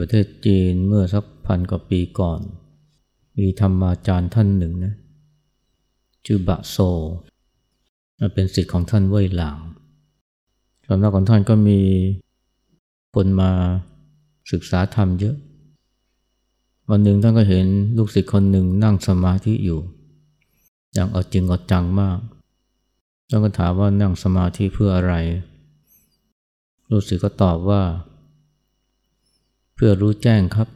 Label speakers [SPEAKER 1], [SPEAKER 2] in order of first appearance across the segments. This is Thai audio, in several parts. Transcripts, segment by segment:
[SPEAKER 1] ประเทศจีนเมื่อสักพันกว่าปีก่อน มีธรรมาจารย์ท่านหนึ่งนะชื่อบะโซ เป็นสิทธิ์ของท่านเว่ยหลางสำนักของท่านก็มีคนมาศึกษาธรรมเยอะ วันหนึ่งท่านก็เห็นลูกศิษย์คนหนึ่งนั่งสมาธิอยู่ อย่างเอาจริงเอาจังมากท่านก็ถามว่านั่งสมาธิเพื่ออะไร ลูกศิษย์ก็ตอบว่า พื่อรู้แจ้งครับ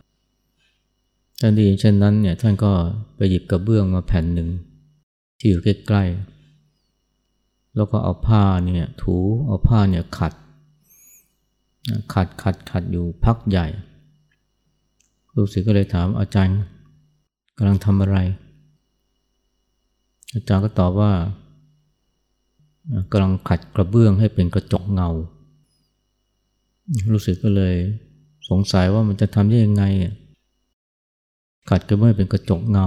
[SPEAKER 1] ท่านดีเช่นนั้นเนี่ยท่านก็ไปหยิบกระเบื้องมาแผ่นหนึ่ง ที่อยู่ใกล้ๆ แล้วก็เอาผ้าเนี่ยถูเอาผ้าเนี่ยขัด ขัดขัดขัดอยู่พักใหญ่ ลูกศิษย์ก็เลยถามอาจารย์กำลังทำอะไร อาจารย์ก็ตอบว่ากำลังขัดกระเบื้องให้เป็นกระจกเงา ลูกศิษย์ก็เลย สงสัยว่ามันจะทำได้ยังไง ขัดกระเบื้องเป็นกระจกเงา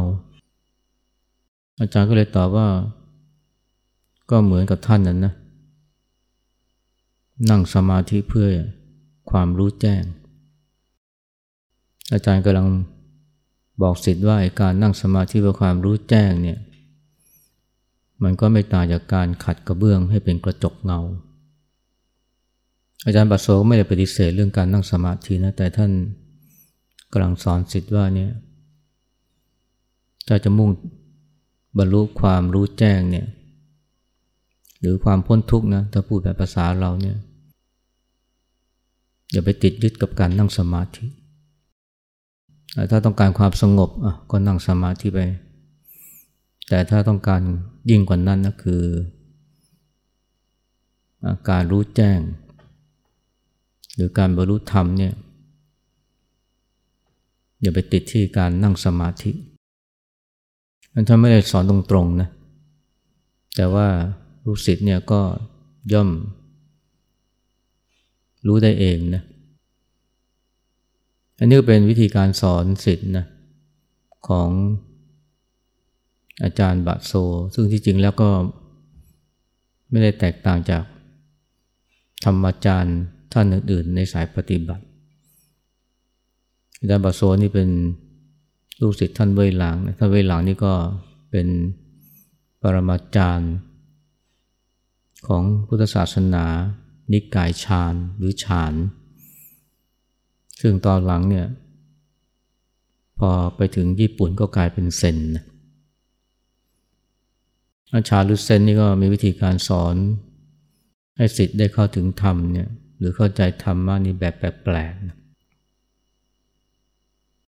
[SPEAKER 1] อาจารย์ก็เลยตอบว่า ก็เหมือนกับท่านนั้นนะ นั่งสมาธิเพื่อความรู้แจ้ง อาจารย์กำลังบอกสิทธิ์ว่าการนั่งสมาธิเพื่อความรู้แจ้งเนี่ย มันก็ไม่ต่างจากการขัดกระเบื้องให้เป็นกระจกเงา อาจารย์บัสโซก็ไม่ได้ปฏิเสธเรื่องการนั่งสมาธินะ แต่ท่านกำลังสอนสิทธิ์ว่าเนี่ยถ้าจะมุ่งบรรลุความรู้แจ้งเนี่ย หรือความพ้นทุกข์นะ ถ้าพูดแบบภาษาเราเนี่ย อย่าไปติดยึดกับการนั่งสมาธิ ถ้าต้องการความสงบอะก็นั่งสมาธิไป แต่ถ้าต้องการยิ่งกว่านั้นนะคือการรู้แจ้ง หรือการบรรลุธรรมเนี่ยอย่าไปติดที่การนั่งสมาธิมันท่านไม่ได้สอนตรงๆนะแต่ว่าลูกศิษย์เนี่ยก็ย่อม รู้ได้เองนะอันนี้ก็เป็นวิธีการสอนสิทธ์นะของอาจารย์บะโซ ซึ่งที่จริงแล้วก็ไม่ได้แตกต่างจากธรรมอาจารย์ ท่านอื่นๆ ในสายปฏิบัติอาจารย์บะโซนี่เป็นลูกศิษย์ท่านเวหลังท่านเวหลังนี่ก็เป็นปรมาจารย์ของพุทธศาสนา นิกายฌานหรือฌาน ซึ่งตอนหลังเนี่ยพอไปถึงญี่ปุ่นก็กลายเป็นเซนนะอาชาหรือเซนนี่ก็มีวิธีการสอนให้สิทธิ์ได้เข้าถึงธรรมเนี่ย หรือเข้าใจธรรมะนี่แบบแปลกๆนะ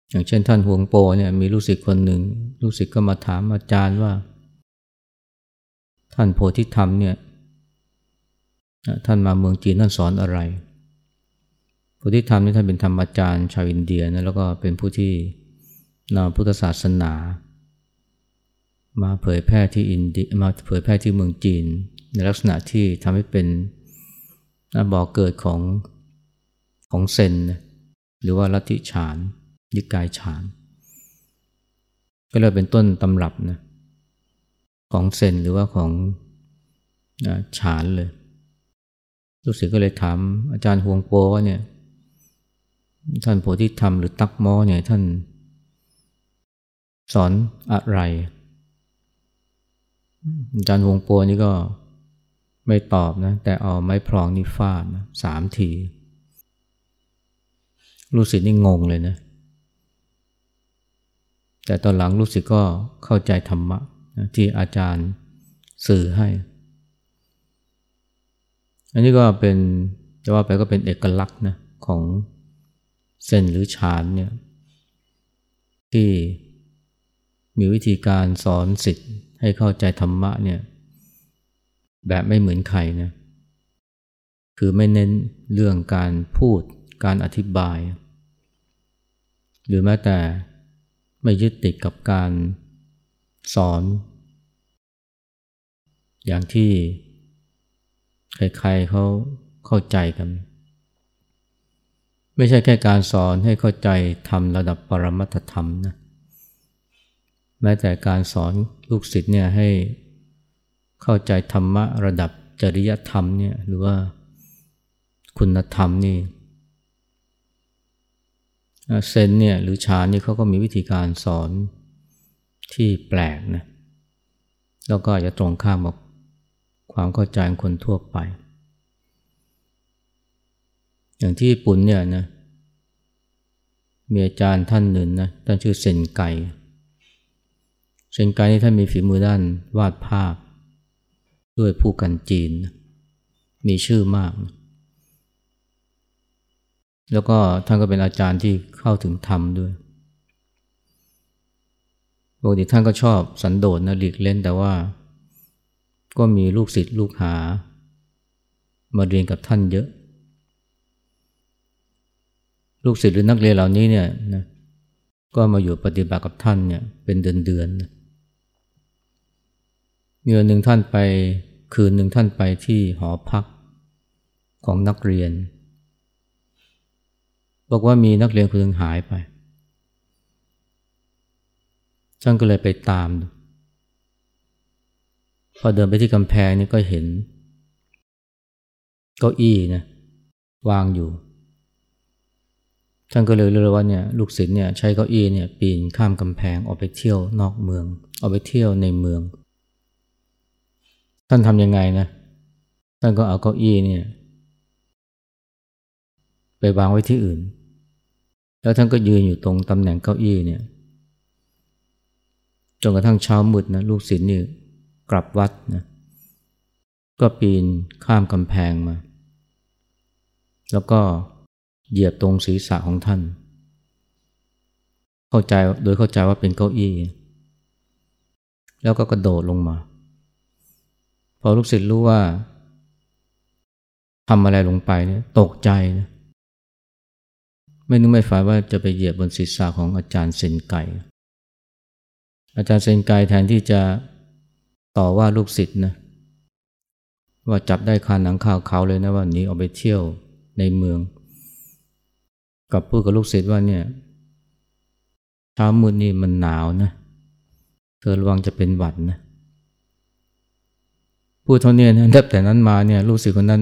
[SPEAKER 1] อย่างเช่นท่านหวงโปเนี่ยมีลูกศิษย์คนหนึ่งลูกศิษย์ก็มาถามอาจารย์ว่า ท่านโพธิธรรมเนี่ยท่านมาเมืองจีนท่านสอนอะไรผู้ที่ทำนี่ท่านเป็นธรรมอาจารย์ชาวอินเดียนะแล้วก็เป็นผู้ที่นำพุทธศาสนา มาเผยแพร่ที่อินเดียมาเผยแพร่ที่เมืองจีน ในลักษณะที่ทำให้เป็น บ่อกเกิดของของเซนหรือว่าลัทธิฉานยิกายฉาน ก็เลยเป็นต้นตำรับนะของเซนหรือว่าของฉานเลยลูกศิษย์ก็เลยถามอาจารย์ฮวงโปว่าเนี่ยท่านโพธิธรรมหรือตักมอเนี่ยท่านสอนอะไร อาจารย์ฮวงโปนี่ก็ ไม่ตอบนะแต่เอาไม้พลองนี่ฟาดนะสามทีลูกศิษย์นี่งงเลยนะ แต่ตอนหลังลูกศิษย์ก็เข้าใจธรรมะที่อาจารย์สื่อให้ อันนี้ก็เป็นจะว่าไปก็เป็นเอกลักษณ์นะของเส้นหรือฌานเนี่ยที่มีวิธีการสอนสิทธิ์ให้เข้าใจธรรมะเนี่ย แบบไม่เหมือนใครนะคือไม่เน้นเรื่องการพูดการอธิบาย หรือแม้แต่ไม่ยึดติดกับการสอน อย่างที่ใครๆเขาเข้าใจกัน ไม่ใช่แค่การสอนให้เข้าใจทำระดับปรมัตธรรมนะแม้แต่การสอนลูกศิษย์เนี่ยให้ เข้าใจธรรมะระดับจริยธรรมเนี่ยหรือว่าคุณธรรมนี่เข้าใจธรรมะนะที่อาจารย์สื่อให้แต่ต้องเซนเนี่ยหรือฌานนี่เขาก็มีวิธีการสอนที่แปลกนะแล้วก็จะตรงข้ามกับความเข้าใจของคนทั่วไป อย่างที่ญี่ปุ่นเนี่ยนะมีอาจารย์ท่านหนึ่งนะท่านชื่อเซนไกเซนไกนี่ท่านมีฝีมือด้านวาดภาพ ด้วยผู้กันจีน มีชื่อมาก แล้วก็ท่านก็เป็นอาจารย์ที่เข้าถึงธรรมด้วยปกติท่านก็ชอบสันโดษนะหลีกเล่นแต่ว่า ก็มีลูกศิษย์ลูกหา มาเรียนกับท่านเยอะ ลูกศิษย์หรือนักเรียนเหล่านี้เนี่ยนะก็มาอยู่ปฏิบัติกับท่านเนี่ยเป็นเดือนๆนะมีวันหนึ่งท่านไป คืนหนึ่งท่านไปที่หอพักของนักเรียน บอกว่ามีนักเรียนคนหนึ่งหายไปช่างก็เลยไปตาม พอเดินไปที่กำแพงนี่ก็เห็นเก้าอี้นะวางอยู่ ท่านก็เลยรู้ว่าเนี่ยลูกศิษย์เนี่ยใช้เก้าอี้เนี่ยปีนข้ามกำแพงออกไปเที่ยวนอกเมือง ออกไปเที่ยวในเมือง ท่านทำยังไงนะ ท่านก็เอาเก้าอี้เนี่ย ไปวางไว้ที่อื่น แล้วท่านก็ยืนอยู่ตรงตำแหน่งเก้าอี้เนี่ย จนกระทั่งเช้ามืดนะลูกศิษย์นี่กลับวัดนะก็ปีนข้ามกำแพงมา แล้วก็เหยียบตรงศีรษะของท่าน เข้าใจโดยเข้าใจว่าเป็นเก้าอี้ แล้วก็กระโดดลงมา พอลูกศิษย์รู้ว่าทำอะไรลงไปเนี่ยตกใจนะไม่นึกไม่ฝันว่าจะไปเหยียบบนศีรษะของอาจารย์เซนไกอาจารย์เซนไกแทนที่จะต่อว่าลูกศิษย์นะว่าจับได้คาหนังข่าวเขาเลยนะว่าหนีออกไปเที่ยวในเมือง กับพูดกับลูกศิษย์ว่าเนี่ยเช้ามืดนี่มันหนาวนะ เธอระวังจะเป็นหวัดนะ พูดเท่านี้นะแต่นั้นมาเนี่ยลูกศิษย์คนนั้น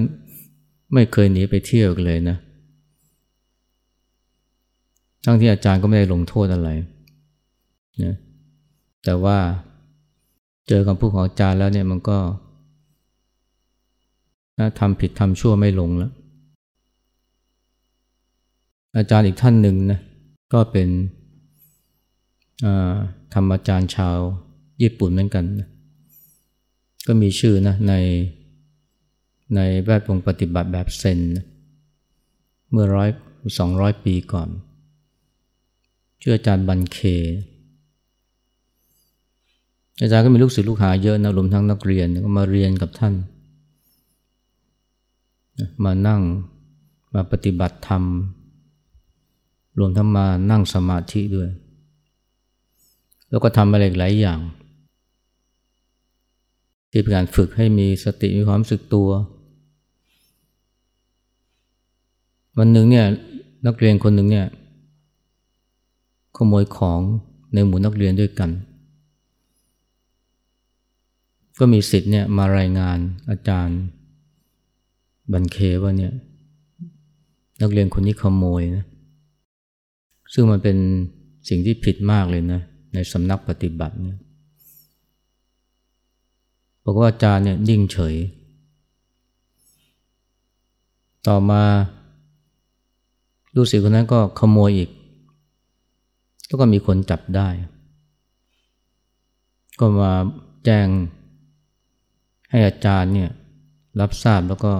[SPEAKER 1] ไม่เคยหนีไปเที่ยวเลยนะ ทั้งที่อาจารย์ก็ไม่ได้ลงโทษอะไรนะแต่ว่าเจอคำพูดของอาจารย์แล้วเนี่ยมันก็ทำผิดทำชั่วไม่ลงแล้ว อาจารย์อีกท่านหนึ่งนะก็เป็นธรรมอาจารย์ชาวญี่ปุ่นเหมือนกันนะ ก็มีชื่อนะในในแวดวงปฏิบัติแบบเซนนะเมื่อร้อยสองร้อยปีก่อนชื่ออาจารย์บันเค อาจารย์ก็มีลูกศิษย์ลูกหาเยอะนะรวมทั้งนักเรียนก็มาเรียนกับท่าน มานั่งมาปฏิบัติธรรม รวมทั้งมานั่งสมาธิด้วย แล้วก็ทำอะไรหลายอย่าง ที่เป็นการฝึกให้มีสติมีความสึกตัว วันหนึ่งเนี่ยนักเรียนคนหนึ่งเนี่ยขโมยของในหมู่นักเรียนด้วยกัน ก็มีสิทธิ์เนี่ยมารายงานอาจารย์บันเคว่าเนี่ยนักเรียนคนนี้ขโมยนะซึ่งมันเป็นสิ่งที่ผิดมากเลยนะในสำนักปฏิบัติเนี่ย บอกว่าอาจารย์เนี่ยนิ่งเฉย ต่อมาลูกศิษย์คนนั้นก็ขโมยอีก แล้วก็มีคนจับได้ ก็มาแจ้งให้อาจารย์เนี่ยรับทราบแล้วก็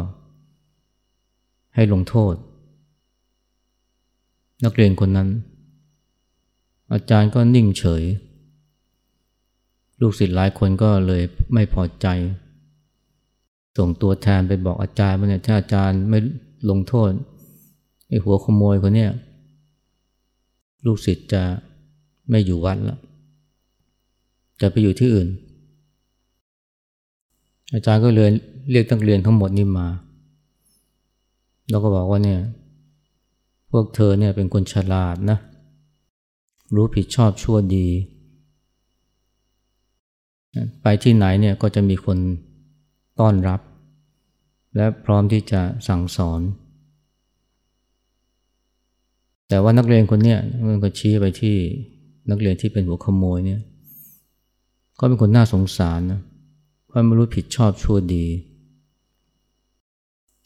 [SPEAKER 1] ให้ลงโทษ นักเรียนคนนั้น อาจารย์ก็นิ่งเฉย ลูกศิษย์หลายคนก็เลยไม่พอใจ ส่งตัวแทนไปบอกอาจารย์ว่าเนี่ยถ้าอาจารย์ไม่ลงโทษไอ้หัวขโมยคนเนี้ยลูกศิษย์จะไม่อยู่วัดแล้วจะไปอยู่ที่อื่น อาจารย์ก็เลยเรียกนักเรียนทั้งหมดนี่มา แล้วก็บอกว่าเนี่ย พวกเธอเนี่ยเป็นคนฉลาดนะ รู้ผิดชอบชั่วดี ไปที่ไหนเนี่ยก็จะมีคนต้อนรับ และพร้อมที่จะสั่งสอน แต่ว่านักเรียนคนเนี้ยมันก็ชี้ไปที่นักเรียนที่เป็นหัวขโมยเนี่ยก็เป็นคนน่าสงสารนะเพราะไม่รู้ผิดชอบชั่วดี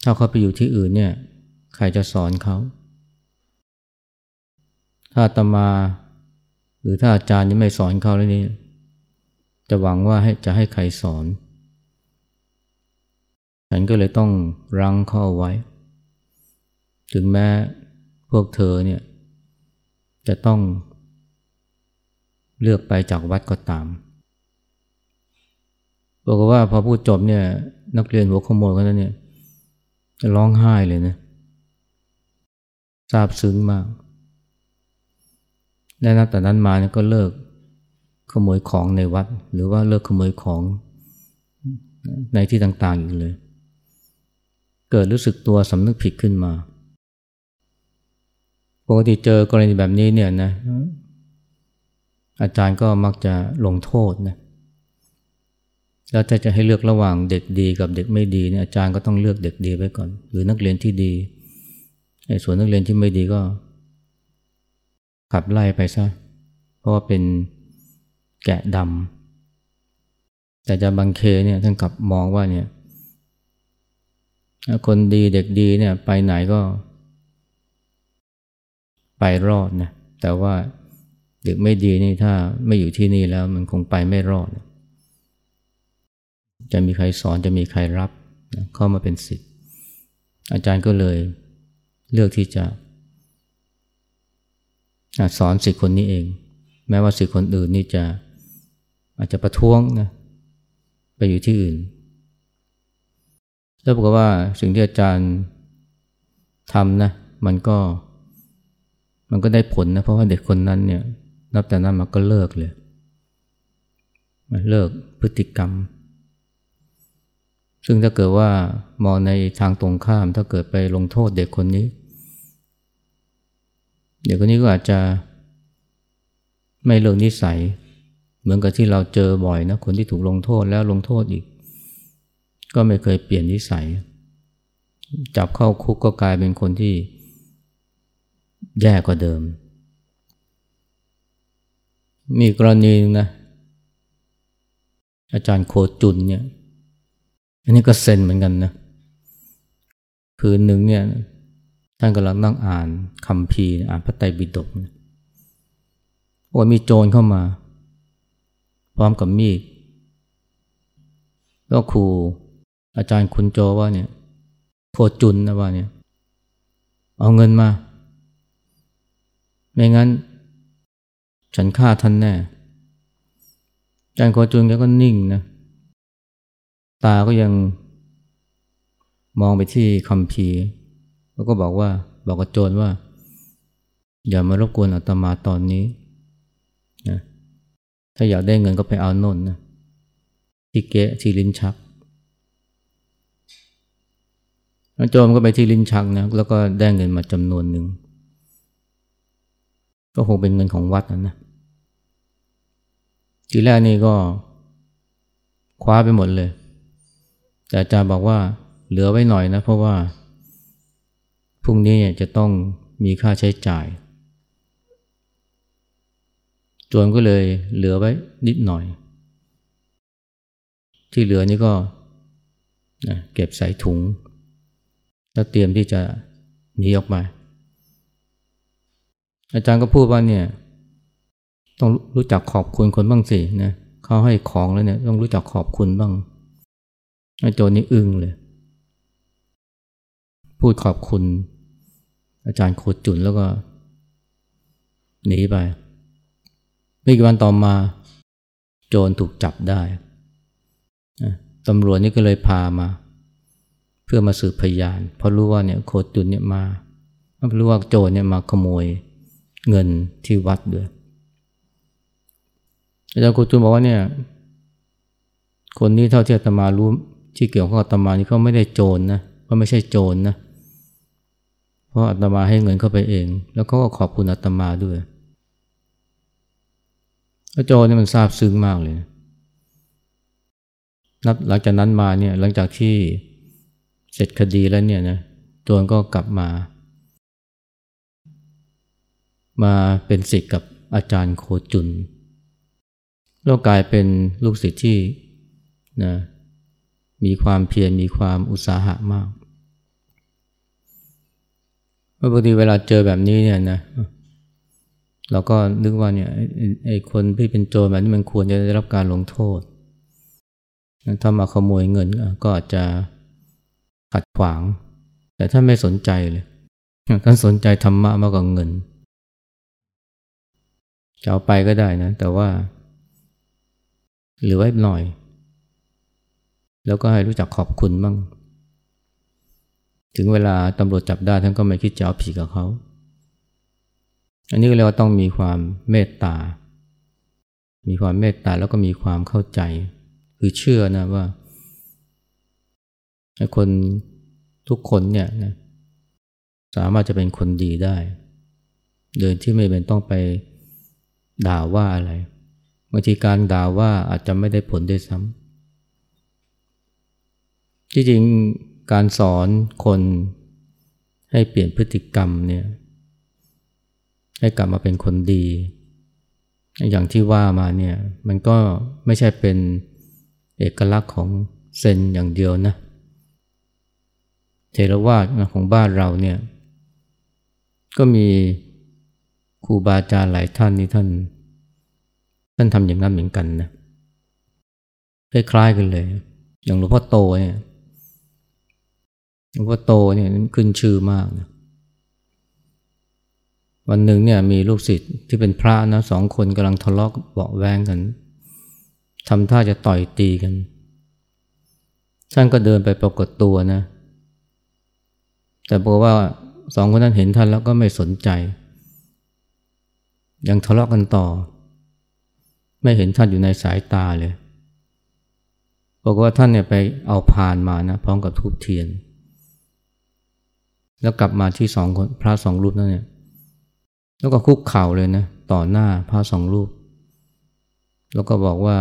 [SPEAKER 1] ถ้าเขาไปอยู่ที่อื่นเนี่ยใครจะสอนเขา ถ้าตมา หรือถ้าอาจารย์ยังไม่สอนเขาแล้วนี่ จะหวังว่าให้จะให้ใครสอน ฉันก็เลยต้องรั้งเข้าไว้ ถึงแม้พวกเธอเนี่ยจะต้องเลือกไปจากวัดก็ตามบอกว่าพอพูดจบเนี่ยนักเรียนหัวขโมยคนนั้นเนี่ยจะร้องไห้เลยนะซาบซึ้งมากและนับแต่นั้นมาเนี่ยก็เลิก ขโมยของในวัด หรือว่าเลิกขโมยของในที่ต่างๆอีกเลย เกิดรู้สึกตัวสำนึกผิดขึ้นมา ปกติเจอกรณีแบบนี้เนี่ยนะอาจารย์ก็มักจะลงโทษนะแล้วถ้าจะให้เลือกระหว่างเด็กดีกับเด็กไม่ดีเนี่ยอาจารย์ก็ต้องเลือกเด็กดีไว้ก่อน หรือนักเรียนที่ดีไอ้ส่วนนักเรียนที่ไม่ดีก็ขับไล่ไปซะเพราะว่าเป็น แกะดำแต่จะบางเคเนี่ยท่านกลับมองว่าเนี่ยคนดีเด็กดีเนี่ยไปไหนก็ ไปรอดนะแต่ว่าเด็กไม่ดีนี่ถ้าไม่อยู่ที่นี่แล้วมันคงไปไม่รอด จะมีใครสอนจะมีใครรับเข้ามาเป็นสิทธิ์อาจารย์ก็เลยเลือกที่จะสอนสิทธิ์คนนี้เอง แม้ว่าสิทธิ์คนอื่นนี่จะ อาจจะประท้วงนะไปอยู่ที่อื่น แล้วบอกว่าสิ่งที่อาจารย์ทำนะมันก็ มันก็ได้ผลนะเพราะว่าเด็กคนนั้นเนี่ยนับแต่นั้นมาก็เลิกเลยเลิกพฤติกรรม ซึ่งถ้าเกิดว่ามองในทางตรงข้าม ถ้าเกิดไปลงโทษเด็กคนนี้ เด็กคนนี้ก็อาจจะไม่เลิกนิสัย เหมือนกับที่เราเจอบ่อยนะคนที่ถูกลงโทษแล้วลงโทษอีก ก็ไม่เคยเปลี่ยนนิสัย จับเข้าคุกก็กลายเป็นคนที่แย่กว่าเดิม มีกรณีนะ อาจารย์โคจุนเนี่ย อันนี้ก็เซนเหมือนกันนะ คืนหนึ่งเนี่ยท่านกำลังนั่งอ่านคำพีอ่านพระไตรปิฎกว่ามีโจรเข้ามา พร้อมกับมีดแล้วครูอาจารย์คุณโจว่าเนี่ยโคจุนนะว่าเนี่ย เอาเงินมา ไม่งั้น ฉันฆ่าท่านแน่อาจารย์โคจุนแกก็นิ่งนะ ตาก็ยังมองไปที่คำพีแล้วก็บอกว่า บอกกับโจรว่า อย่ามารบกวนอาตมาตอนนี้ ถ้าอยากได้เงินก็ไปเอาโน่นนะที่เกะที่ลิ้นชักโจรก็ไปที่ลิ้นชักนะแล้วก็ได้เงินมาจำนวนหนึ่ง ก็คงเป็นเงินของวัดนะนะทีแรกนี่ก็คว้าไปหมดเลย แต่อาจารย์บอกว่าเหลือไว้หน่อยนะ เพราะว่าพรุ่งนี้จะต้องมีค่าใช้จ่าย จนก็เลยเหลือไว้นิดหน่อย ที่เหลือนี่ก็เก็บใส่ถุง แล้วเตรียมที่จะหนีออกมา อาจารย์ก็พูดว่าเนี่ย ต้องรู้จักขอบคุณคนบ้างสินะเขาให้ของแล้วเนี่ยต้องรู้จักขอบคุณบ้างไอ้โจรนี่อึ้งเลย พูดขอบคุณ อาจารย์โคจุนแล้วก็หนีไป ไม่กี่วันต่อมา โจรถูกจับได้ตำรวจนี่ก็เลยพามา เพื่อมาสืบพยาน เพราะรู้ว่าเนี่ยโคจุนเนี่ยมารู้ว่าโจรเนี่ยมาขโมยเงินที่วัดด้วยอาจารย์โคจุนบอกว่าเนี่ย คนนี้เท่าที่อาตมารู้ที่เกี่ยวข้องกับอาตมานี่เขาไม่ได้โจรนนะเขาไม่ใช่โจรนนะเพราะอาตมาให้เงินเข้าไปเอง แล้วเขาก็ขอบคุณอาตมาด้วย แล้วโจนี่มันซาบซึ้งมากเลย นับหลังจากนั้นมาเนี่ยหลังจากที่เสร็จคดีแล้วเนี่ยนะโจรก็กลับมา มาเป็นศิษย์กับอาจารย์โคจุน แล้วกลายเป็นลูกศิษย์ที่นะมีความเพียรมีความอุตสาหะมากบางทีเวลาเจอแบบนี้เนี่ยนะ เราก็นึกว่าเนี่ยไอ้คนที่เป็นโจรแบบนี้มันควรจะได้รับการลงโทษ ถ้ามาขโมยเงินก็อาจจะขัดขวาง แต่ถ้าไม่สนใจเลยท่านสนใจธรรมะมากกว่าเงินจะเอาไปก็ได้นะ แต่ว่าเหลือไว้หน่อย แล้วก็ให้รู้จักขอบคุณบ้างถึงเวลาตำรวจจับได้ท่านก็ไม่คิดจะเอาผิดกับเขา อันนี้ก็เรียกว่าต้องมีความเมตตา มีความเมตตาแล้วก็มีความเข้าใจ คือเชื่อนะว่าคนทุกคนเนี่ยนะสามารถจะเป็นคนดีได้ โดยที่ไม่เป็นต้องไปด่าว่าอะไรบางทีการด่าว่าอาจจะไม่ได้ผลด้วยซ้ำที่จริงการสอนคนให้เปลี่ยนพฤติกรรมเนี่ย ให้กลับมาเป็นคนดี อย่างที่ว่ามาเนี่ยมันก็ไม่ใช่เป็นเอกลักษณ์ของเซนอย่างเดียวนะเทรวาสของบ้านเราเนี่ยก็มีครูบาอาจารย์หลายท่านนี่ท่าน ท่านทำอย่างนั้นเหมือนกันนะคล้ายๆกันเลย อย่างหลวงพ่อโตเนี่ยหลวงพ่อโตเนี่ยขึ้นชื่อมากนะ วันหนึ่งเนี่ยมีลูกศิษย์ที่เป็นพระนะสองคนกำลังทะเลาะเบาแวงกันทำท่าจะต่อยตีกัน ท่านก็เดินไปปรากฏตัวนะ แต่บอกว่าสองคนนั้นเห็นท่านแล้วก็ไม่สนใจ ยังทะเลาะกันต่อ ไม่เห็นท่านอยู่ในสายตาเลยบอกว่าท่านเนี่ยไปเอาพานมานะพร้อมกับทูบเทียน แล้วกลับมาที่สองคนพระสองรูปนั่นเนี่ย แล้วก็คุกเข่าเลยนะ ต่อหน้าพระสองรูป แล้วก็บอกว่า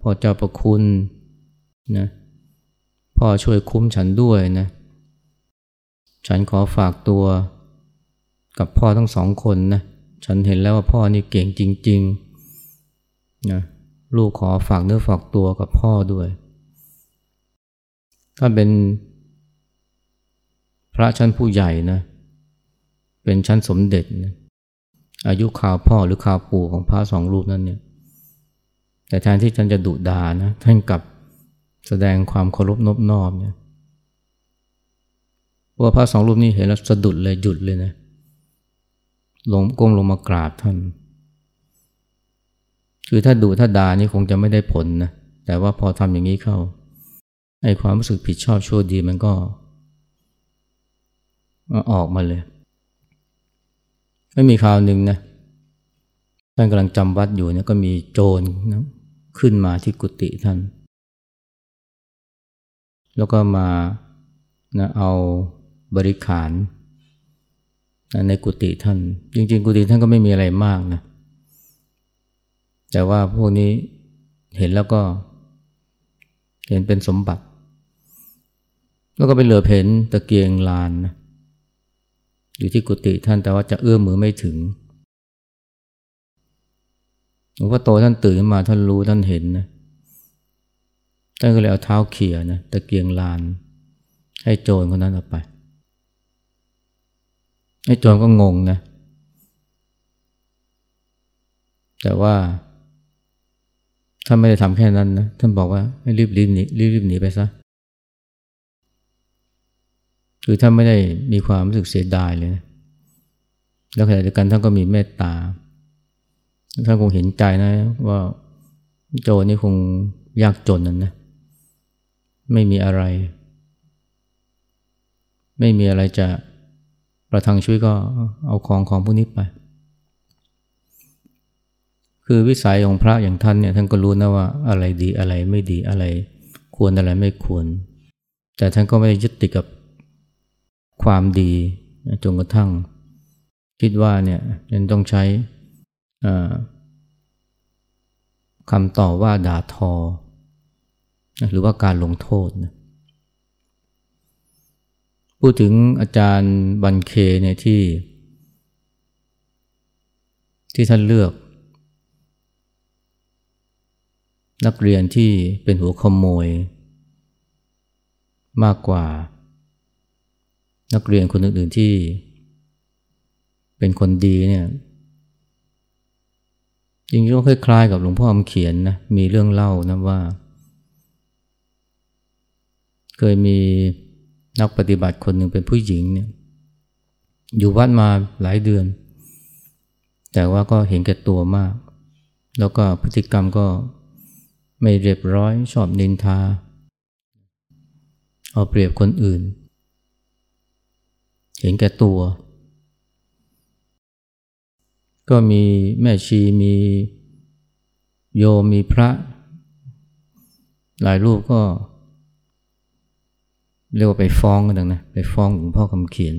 [SPEAKER 1] พ่อเจ้าประคุณนะพ่อช่วยคุ้มฉันด้วยนะฉันขอฝากตัวกับพ่อทั้งสองคนนะฉันเห็นแล้วว่าพ่อนี่เก่งจริงๆนะลูกขอฝากเนื้อฝากตัวกับพ่อด้วย ถ้าเป็นพระชั้นผู้ใหญ่นะ เป็นชั้นสมเด็จนะ อายุข่าวพ่อหรือข่าวปู่ของพระสองรูปนั้นเนี่ยแต่แทนที่ท่านจะดุดานะท่านกลับแสดงความเคารพนบนอบเนี่ยว่าพระสองรูปนี้เห็นแล้วสะดุดเลยหยุดเลยนะลงก้มลงมากราบท่าน คือถ้าดุถ้าด่านี่คงจะไม่ได้ผลนะแต่ว่าพอทำอย่างนี้เข้าไอ้ความรู้สึกผิดชอบชั่วดีมันก็ ออกมาเลย ไม่มีข่าวหนึ่งนะท่านกำลังจำวัดอยู่เนี่ยก็มีโจรนะขึ้นมาที่กุฏิท่าน แล้วก็มานะเอาบริขารนะในกุฏิท่าน จริง ๆ กุฏิท่านก็ไม่มีอะไรมากนะแต่ว่าพวกนี้เห็นแล้วก็ เห็นเป็นสมบัติ แล้วก็ไปเหลือเพนตะเกียงลานนะ อยู่ที่กุฏิท่านแต่ว่าจะเอื้อมมือไม่ถึงหลวงพ่อโตท่านตื่นมาท่านรู้ท่านเห็นนะท่านก็เลยเอาเท้าเขี่ยนะตะเกียงลาน ให้โจรคนนั้นเอาไปไอ้โจรก็งงนะ แต่ว่าถ้านไม่ได้ทำแค่นั้นนะ ท่านบอกว่าให้รีบรีบหนีรีบรีบหนีไปซะ คือท่านไม่ได้มีความรู้สึกเสียดายเลยแล้วขณะเดียวกันท่านก็มีเมตตา ท่านคงเห็นใจนะว่าโจนี่คงยากจนนั่นนะ ไม่มีอะไร ไม่มีอะไรจะประทังช่วยก็เอาของของพวกนี้ไป คือวิสัยของพระอย่างท่านเนี่ยท่านก็รู้นะว่าอะไรดีอะไรไม่ดีอะไร ควรอะไรไม่ควร แต่ท่านก็ไม่ได้ยึดติดกับ ความดีจนกระทั่ง คิดว่าเนี่ยยังต้องใช้คำต่อว่าด่าทอ หรือว่าการลงโทษนะพูดถึงอาจารย์บันเคเนี่ยที่ ที่ท่านเลือก นักเรียนที่เป็นหัวขโมย มากกว่า นักเรียนคนอื่นๆที่ เป็นคนดีเนี่ยจริงๆก็คล้ายๆกับหลวงพ่อคำเขียนนะมีเรื่องเล่านะว่า เคยมีนักปฏิบัติคนหนึ่งเป็นผู้หญิงเนี่ยอยู่วัดมาหลายเดือน แต่ว่าก็เห็นแก่ตัวมาก แล้วก็พฤติกรรมก็ไม่เรียบร้อยชอบนินทา เอาเปรียบคนอื่น เห็นแก่ตัว ก็มีแม่ชีมีโยมมีพระ หลายรูปก็เรียกว่าไปฟ้องกันนะไปฟ้องหลวงพ่อคำเขียน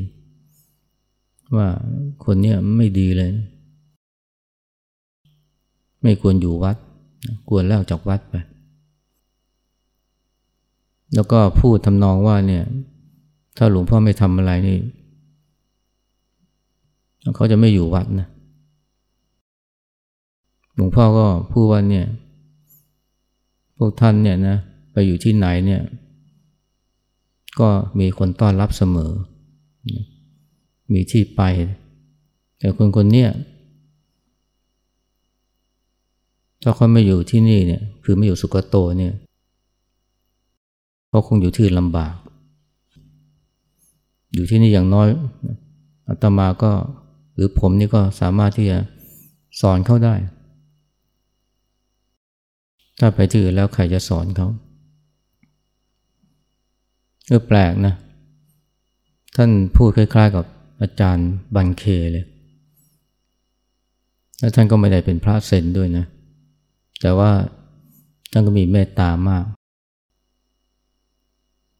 [SPEAKER 1] ว่าคนนี้ไม่ดีเลย ไม่ควรอยู่วัด ควรแล้วจากวัดไป แล้วก็พูดทำนองว่าเนี่ย ถ้าหลวงพ่อไม่ทำอะไรนี่ เขาจะไม่อยู่วัดนะหลวงพ่อก็พูดว่าเนี่ย พวกท่านเนี่ยนะไปอยู่ที่ไหนเนี่ย ก็มีคนต้อนรับเสมอ มีที่ไป แต่คนคนนี้ถ้าเขาไม่อยู่ที่นี่เนี่ย คือไม่อยู่สุกโตเนี่ยเขาคงอยู่ที่ลำบาก อยู่ที่นี่อย่างน้อยอาตมาก็ หรือผมนี่ก็สามารถที่จะสอนเขาได้ ถ้าไปที่อื่นแล้วใครจะสอนเขาเออแปลกนะ ท่านพูดคล้ายๆกับอาจารย์บันเคเลย แล้วท่านก็ไม่ได้เป็นพระเซนด้วยนะ แต่ว่าท่านก็มีเมตตามาก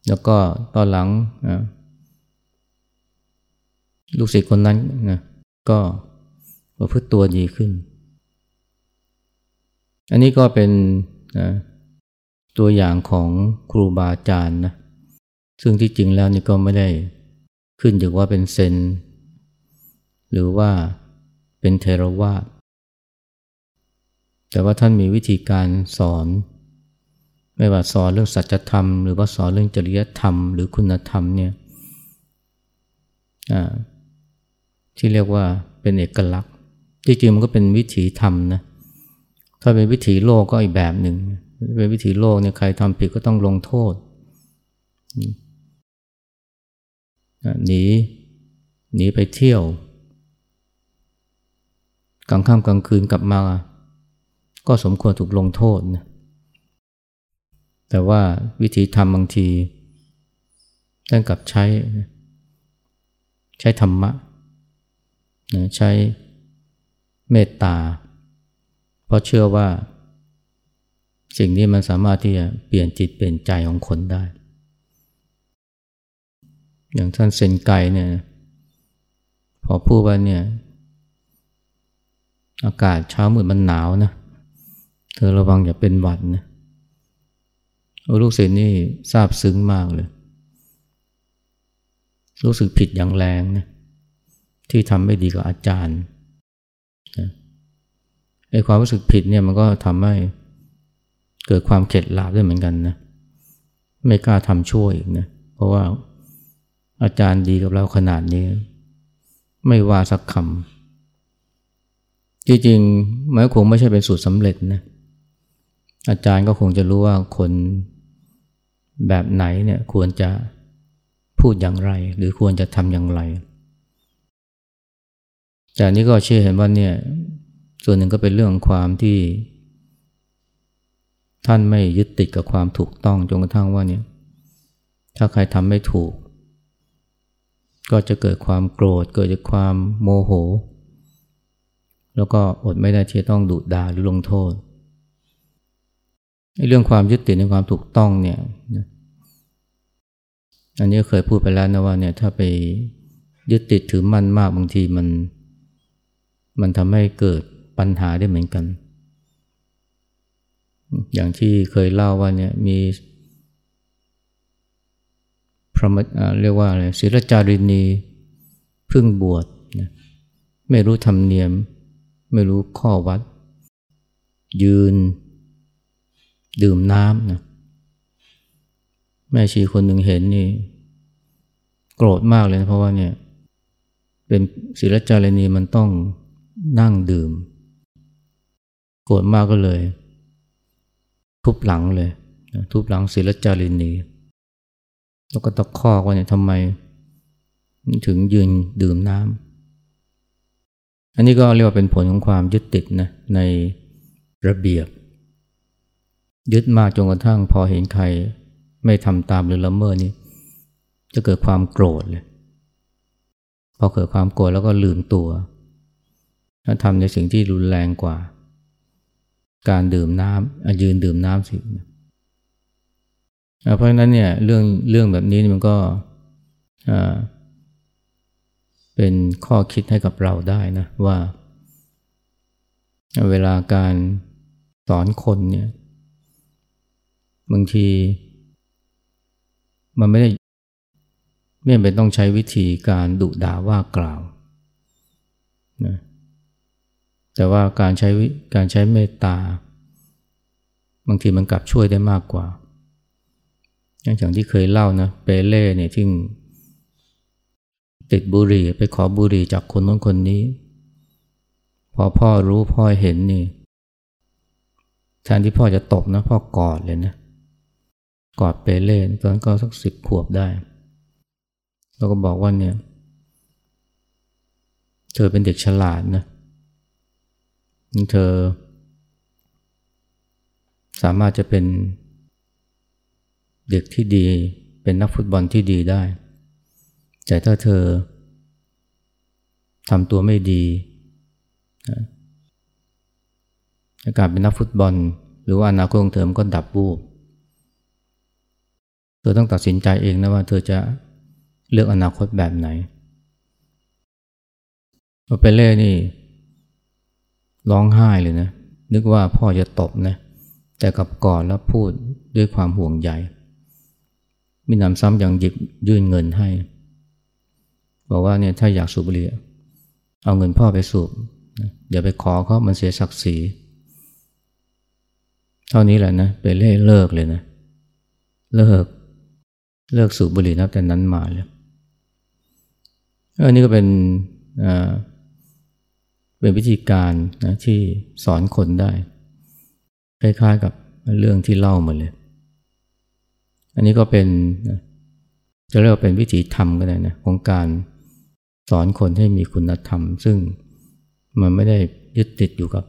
[SPEAKER 1] แล้วก็ตอนหลังลูกศิษย์คนนั้นนะ ก็ประพฤติตัวดีขึ้น อันนี้ก็เป็นนะตัวอย่างของครูบาอาจารย์นะซึ่งที่จริงแล้วนี่ก็ไม่ได้ขึ้นอยู่ว่าเป็นเซน หรือว่าเป็นเทรวาสแต่ว่าท่านมีวิธีการสอน ไม่ว่าสอนเรื่องสัจธรรม หรือว่าสอนเรื่องจริยธรรม หรือคุณธรรมเนี่ย ที่เรียกว่าเป็นเอกลักษณ์ ที่จริงมันก็เป็นวิถีธรรมนะถ้าเป็นวิถีโลกก็อีกแบบหนึ่งเป็นวิถีโลกเนี่ยใครทำผิดก็ต้องลงโทษหนีหนีไปเที่ยว กลางค่ำกลางคืนกลับมา ก็สมควรถูกลงโทษนะแต่ว่าวิธีทำบางทีท่านกับใช้ ใช้ธรรมะ ใช้เมตตา เพราะเชื่อว่า สิ่งนี้มันสามารถที่จะเปลี่ยนจิตเปลี่ยนใจของคนได้ อย่างท่านเซนไกเนี่ยพอพูดว่าเนี่ย อากาศเช้ามืดมันหนาวนะ เธอระวังอย่าเป็นหวัดนะลูกศิษย์นี่ซาบซึ้งมากเลย รู้สึกผิดอย่างแรงนะ ที่ทำไม่ดีกับอาจารย์ไอ้ความรู้สึกผิดเนี่ยมันก็ทำให้เกิดความเข็ดหลาบด้วยเหมือนกันนะไม่กล้าทำชั่วอีกนะเพราะว่าอาจารย์ดีกับเราขนาดนี้ ไม่ว่าสักคำจริงๆมันคงไม่ใช่เป็นสูตรสำเร็จนะอาจารย์ก็คงจะรู้ว่าคนแบบไหนเนี่ยควรจะพูดอย่างไร หรือควรจะทำอย่างไร แต่นี้ก็เชื่อเห็นว่าเนี่ยส่วนหนึ่งก็เป็นเรื่องของความที่ ท่านไม่ยึดติดกับความถูกต้องจนกระทั่งว่าเนี่ย ถ้าใครทำไม่ถูก ก็จะเกิดความโกรธ เกิดจากความโมโห แล้วก็อดไม่ได้ที่จะต้องดุด่าหรือลงโทษเรื่องความยึดติดในความถูกต้องเนี่ยอันนี้เคยพูดไปแล้วนะว่าเนี่ยถ้าไปยึดติดถือมั่นมากบางทีมัน มันทำให้เกิดปัญหาได้เหมือนกัน อย่างที่เคยเล่าว่าเนี่ยมีพระมเรียกว่าอะไรศิลจารินีพึ่งบวชนะไม่รู้ธรรมเนียม ไม่รู้ข้อวัด ยืน ดื่มน้ำนะแม่ชีคนหนึ่งเห็นนี่ โกรธมากเลยนะเพราะว่าเนี่ย เป็นศิลจารณีมันต้อง นั่งดื่ม โกรธมากก็เลย ทุบหลังเลย ทุบหลังศิลจารินีแล้วก็ตะคอกว่าเนี่ยทำไม ถึงยืนดื่มน้ำอันนี้ก็เรียกว่าเป็นผลของความยึดติดนะในระเบียบ ยึดมากจนกระทั่งพอเห็นใคร ไม่ทำตามหรือละเมิดนี่จะเกิดความโกรธเลยพอเกิดความโกรธแล้วก็ลืมตัวแล้ว ทำในสิ่งที่รุนแรงกว่า การดื่มน้ำยืนดื่มน้ำสิเพราะฉะนั้นเนี่ยเรื่องเรื่องแบบนี้มันก็เป็นข้อคิดให้กับเราได้นะว่า เวลาการสอนคนเนี่ยบางที มันไม่ได้ไม่เป็นต้องใช้วิธีการดุด่าว่ากล่าวนะ แต่ว่าการใช้การใช้เมตตา บางทีมันกลับช่วยได้มากกว่า อย่างที่เคยเล่านะเปเล่เนี่ยที่ติดบุหรี่ไปขอบุหรี่จากคนน้นคนนี้ พอพ่อรู้พ่อเห็นนี่แทนที่พ่อจะตบนะพ่อกอดเลยนะกอดเปเล่ตอนนั้นก็สักสิบขวบได้ แล้วก็บอกว่าเนี่ย เธอเป็นเด็กฉลาดนะเเธอ สามารถจะเป็นเด็กที่ดี เป็นนักฟุตบอลที่ดีได้ แต่ถ้าเธอทำตัวไม่ดีการเป็นนักฟุตบอล หรือว่าอนาคตของเธอมันก็ดับบูบเธอต้องตัดสินใจเองนะว่าเธอจะเลือกอนาคตแบบไหนพอเปเล่นี่ ร้องไห้เลยนะ นึกว่าพ่อจะตบนะ แต่กับกอดแล้วพูดด้วยความห่วงใยมีนำซ้ำยังหยิบยื่นเงินให้ บอกว่าเนี่ยถ้าอยากสูบบุหรี่เอาเงินพ่อไปสูบอย่าไปขอเขามันเสียศักดิ์ศรี เท่านี้แหละนะเปเล่เลิกเลยนะ เลิก เลิกสูบบุหรี่นับแต่นั้นมาเลยอันนี้ก็เป็น เป็นวิธีการนะที่สอนคนได้ คล้ายๆกับเรื่องที่เล่ามาเลย อันนี้ก็เป็นจะเรียกว่าเป็นวิธีธรรมก็ได้นะของการสอนคนให้มีคุณธรรม ซึ่งมันไม่ได้ยึดติดอยู่กับ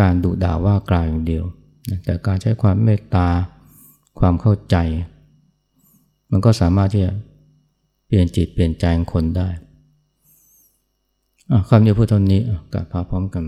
[SPEAKER 1] การดุด่าว่ากล่าวอย่างเดียว แต่การใช้ความเมตตาความเข้าใจ มันก็สามารถที่จะเปลี่ยนจิตเปลี่ยนใจคนได้ คำนี้พูดเท่านี้กับพาพร้อมกัน